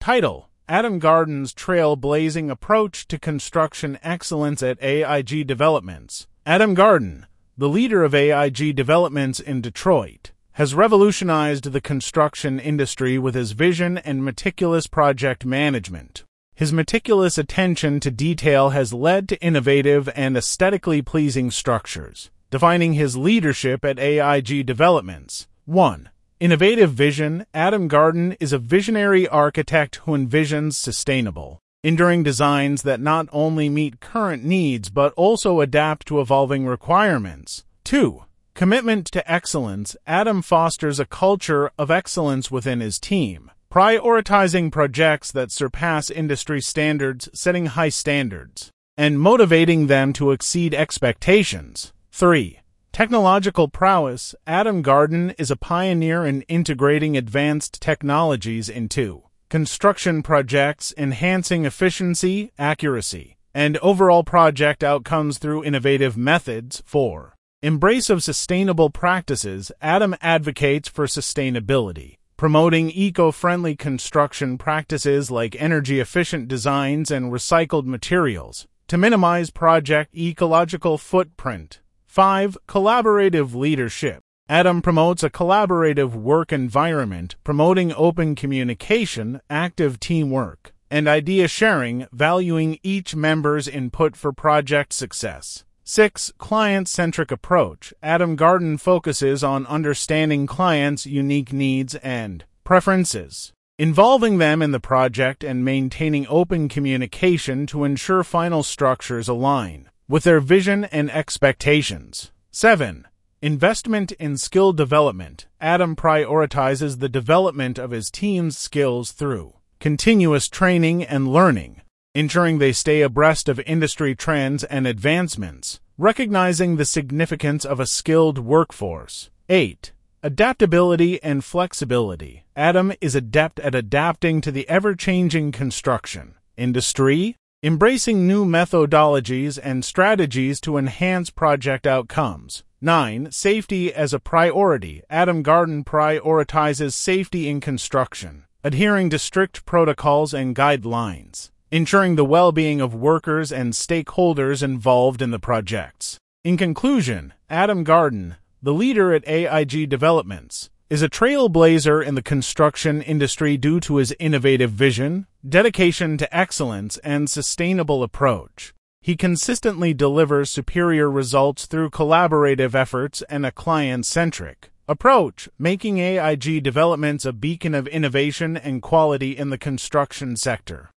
Title Adam Gardin's Trailblazing Approach to Construction Excellence at AIG Developments. Adam Gardin, the leader of AIG Developments in Detroit, has revolutionized the construction industry with his vision and meticulous project management. His meticulous attention to detail has led to innovative and aesthetically pleasing structures. Defining his leadership at AIG Developments. 1. Innovative vision. Adam Gardin is a visionary architect who envisions sustainable, enduring designs that not only meet current needs but also adapt to evolving requirements. 2. Commitment to excellence. Adam fosters a culture of excellence within his team, prioritizing projects that surpass industry standards, setting high standards, and motivating them to exceed expectations. 3. Technological prowess Adam Gardin is a pioneer in integrating advanced technologies into construction projects, enhancing efficiency, accuracy, and overall project outcomes through innovative methods. 4. Embrace of sustainable practices Adam advocates for sustainability, promoting eco friendly construction practices like energy efficient designs and recycled materials to minimize project ecological footprint. 5. Collaborative leadership. Adam promotes a collaborative work environment, promoting open communication, active teamwork, and idea sharing, valuing each member's input for project success. 6. Client centric approach. Adam Gardin focuses on understanding clients' unique needs and preferences, involving them in the project and maintaining open communication to ensure final structures align with their vision and expectations. 7. Investment in skill development. Adam prioritizes the development of his team's skills through continuous training and learning, ensuring they stay abreast of industry trends and advancements, recognizing the significance of a skilled workforce. 8. Adaptability and flexibility. Adam is adept at adapting to the ever changing construction industry Embracing new methodologies and strategies to enhance project outcomes. 9. Safety as a priority. Adam Gardin prioritizes safety in construction, adhering to strict protocols and guidelines, ensuring the well being of workers and stakeholders involved in the projects. In conclusion, Adam Gardin, the leader at AIG Developments, is a trailblazer in the construction industry due to his innovative vision, dedication to excellence, and sustainable approach. He consistently delivers superior results through collaborative efforts and a client centric approach, making AIG developments a beacon of innovation and quality in the construction sector.